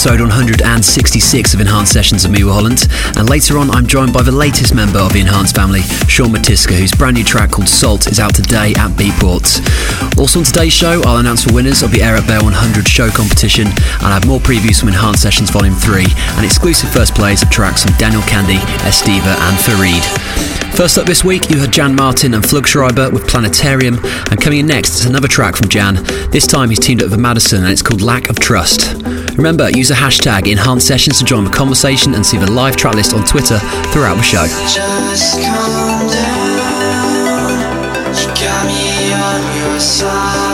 Episode 166 of Enhanced Sessions of Will Holland. And later on, I'm joined by the latest member of the Enhanced family, Sean Matiska, whose brand new track called Salt is out today at Beatport. Also on today's show, I'll announce the winners of the Air Up Bear 100 show competition, and I have more previews from Enhanced Sessions Volume 3 and exclusive first plays of tracks from Daniel Kandi, Estiva, and Farid. First up this week, you heard Jan Martin and Flugschreiber with Planetarium, and coming in next is another track from Jan. This time he's teamed up with Madison, and it's called Lack of Trust. Remember, use the hashtag Enhanced Sessions to join the conversation and see the live track list on Twitter throughout the show. Everybody else is strict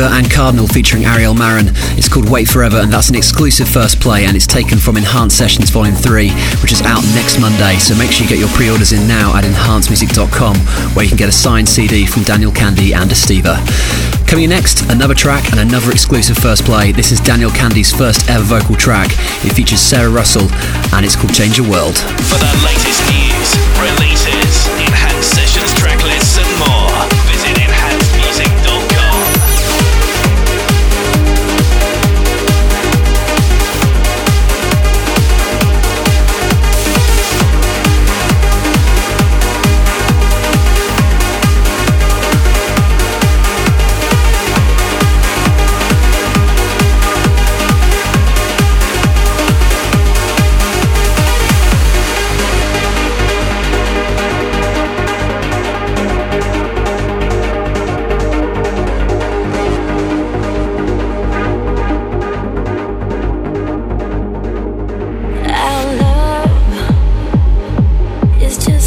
Estiva and Cardinal featuring Ariel Marin. It's called Wait Forever, and that's an exclusive first play, and it's taken from Enhanced Sessions Volume 3, which is out next Monday. So make sure you get your pre orders in now at enhancedmusic.com, where you can get a signed CD from Daniel Kandi and Estiva. Coming in next, another track and another exclusive first play. This is Daniel Kandi's first ever vocal track. It features Sarah Russell, and it's called Change Your World. For the latest news, releases,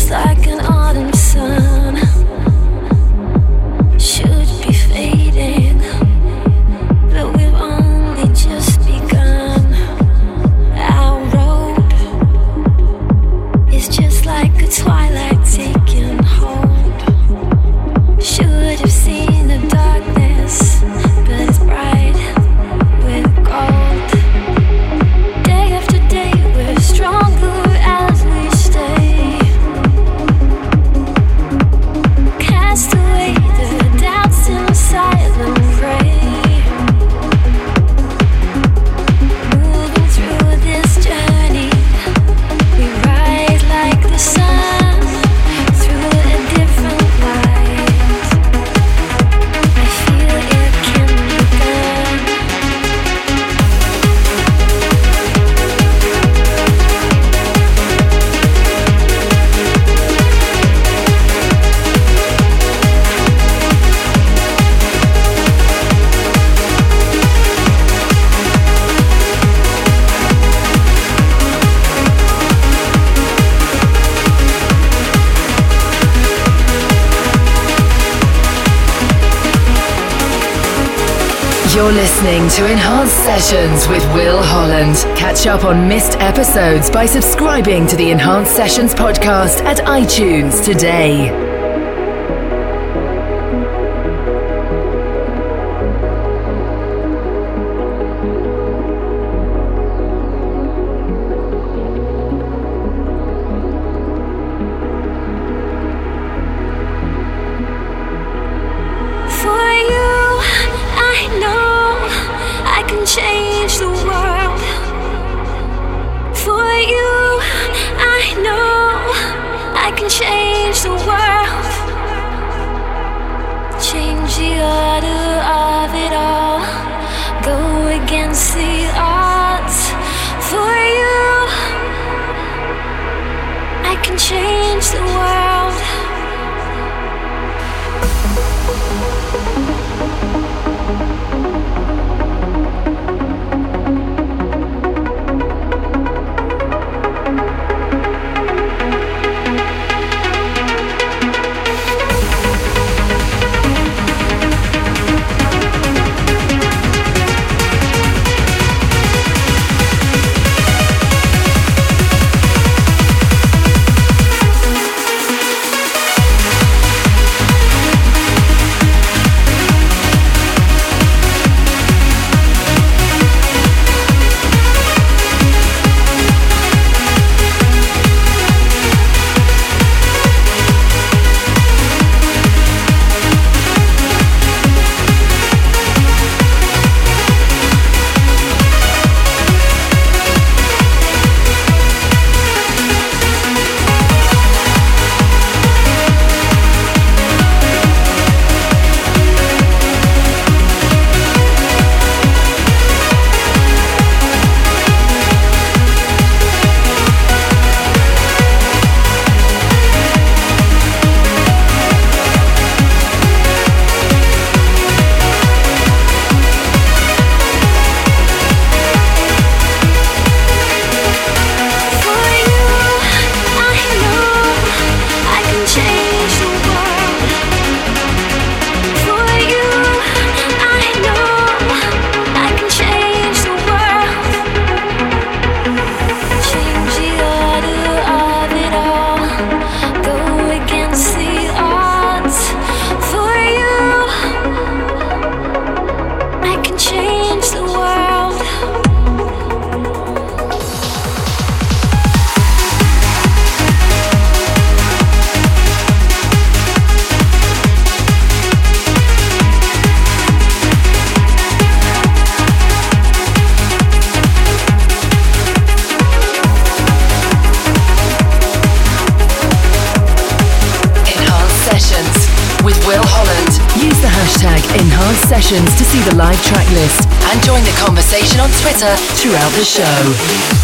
like an subscribing to the Enhanced Sessions podcast at iTunes today. change the world throughout the show.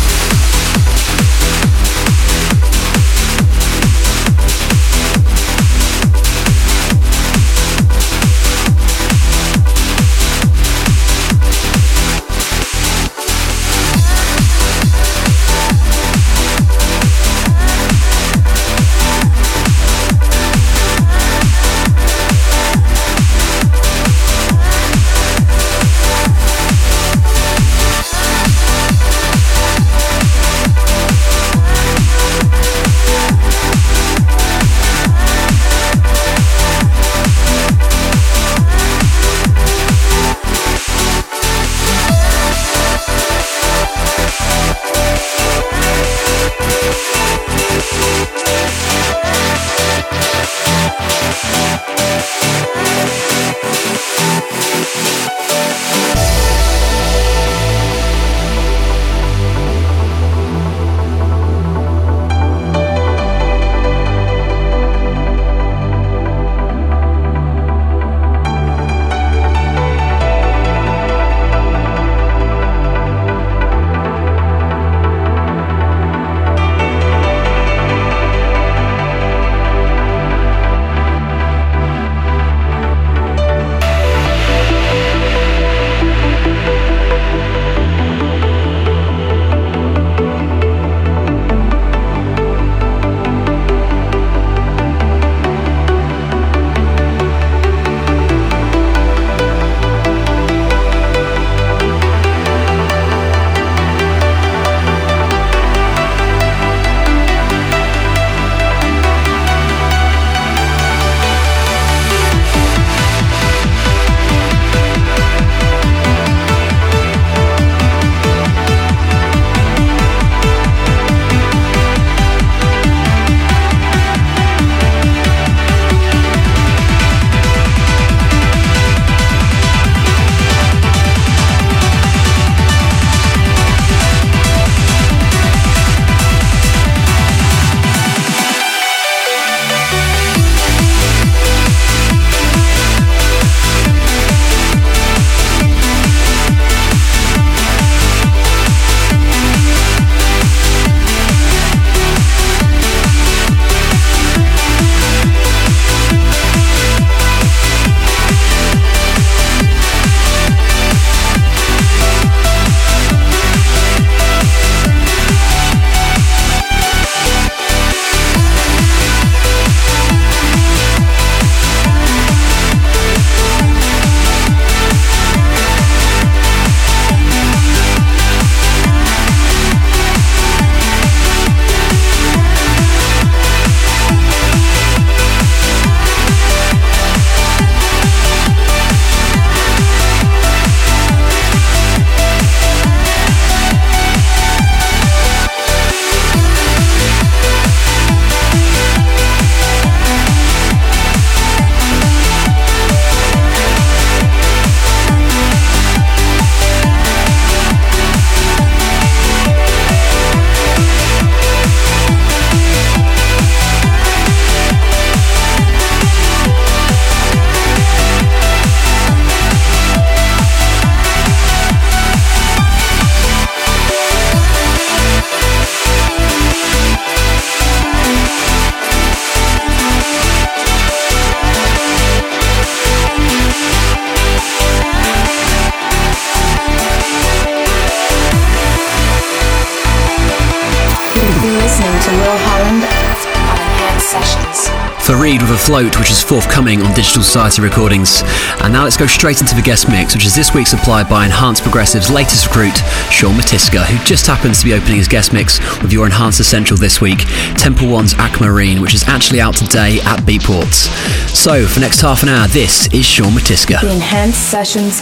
Forthcoming on Digital Society Recordings. And now let's go straight into the guest mix, which is this week supplied by Enhanced Progressive's latest recruit, Sean Matiska, who just happens to be opening his guest mix with your Enhanced Essential this week, Temple One's Aquamarine, which is actually out today at Beatports. So, for next half an hour, this is Sean Matiska. The Enhanced Sessions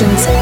Productions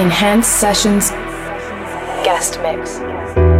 Enhanced Sessions Guest Mix.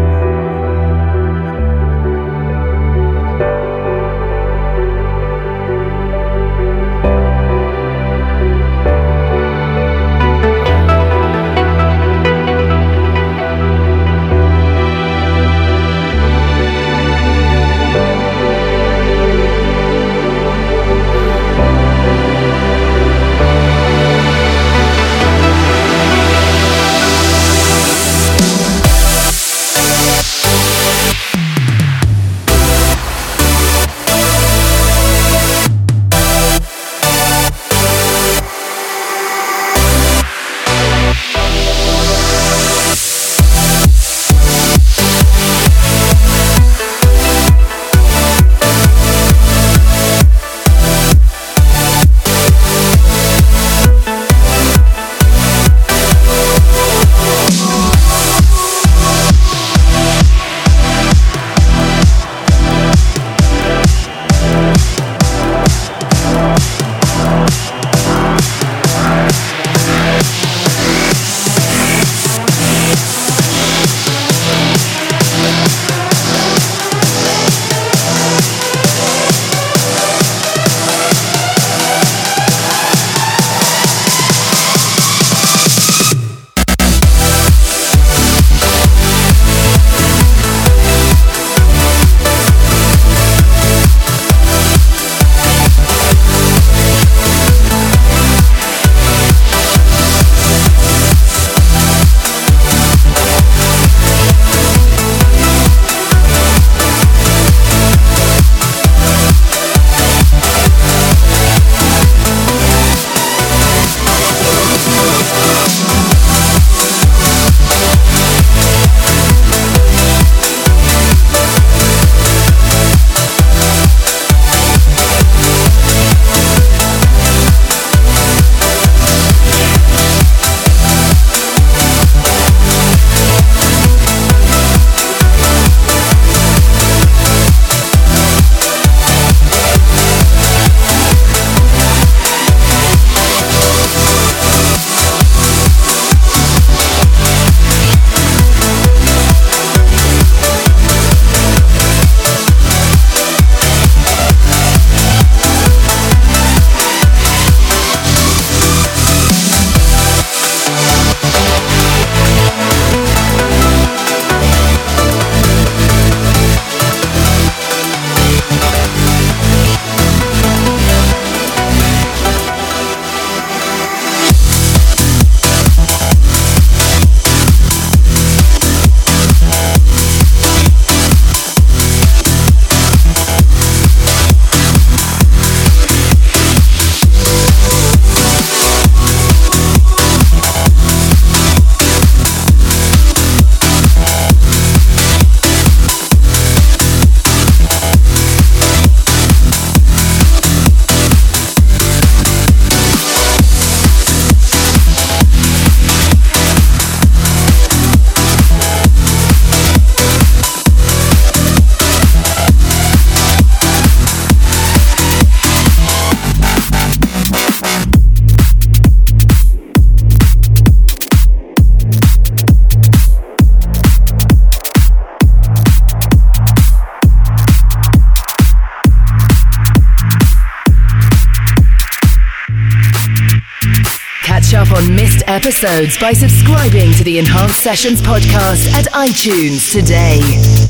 Episodes by subscribing to the Enhanced Sessions podcast at iTunes today.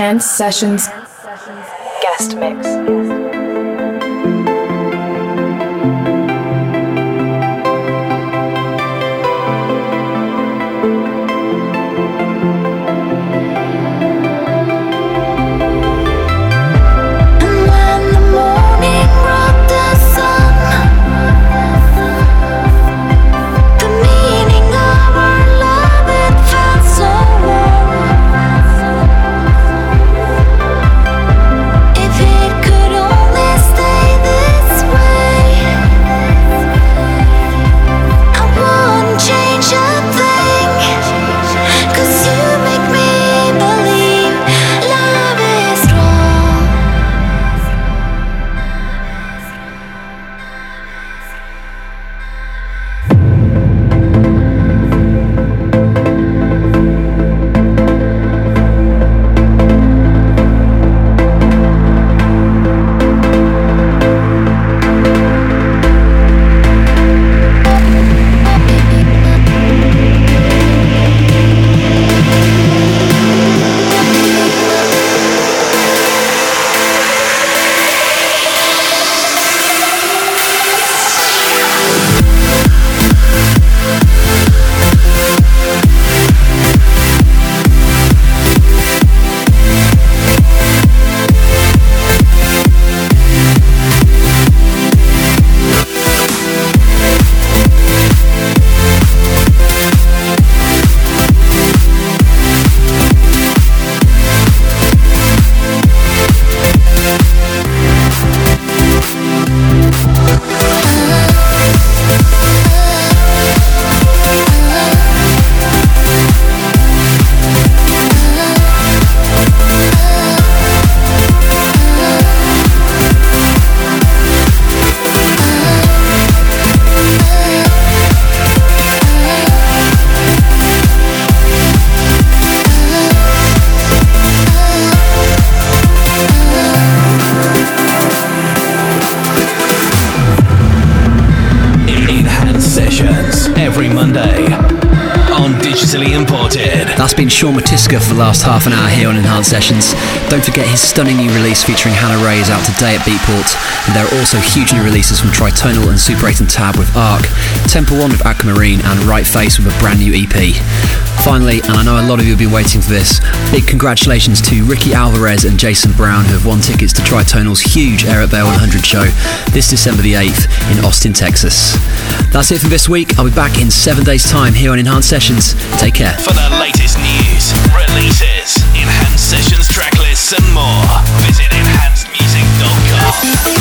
Enhanced Sessions last half an hour here on Enhanced Sessions. Don't forget his stunning new release featuring Hannah Ray is out today at Beatport. And there are also huge new releases from Tritonal and Super 8 and Tab with Arc, Temple One with Aquamarine, and Right Face with a brand new EP. Finally, and I know a lot of you have been waiting for this, big congratulations to Ricky Alvarez and Jason Brown who have won tickets to Tritonal's huge Air Up There 100 show this December the 8th in Austin, Texas. That's it for this week. I'll be back in seven days' time here on Enhanced Sessions. Take care. For the latest news releases, enhanced sessions, tracklists, and more. Visit enhancedmusic.com.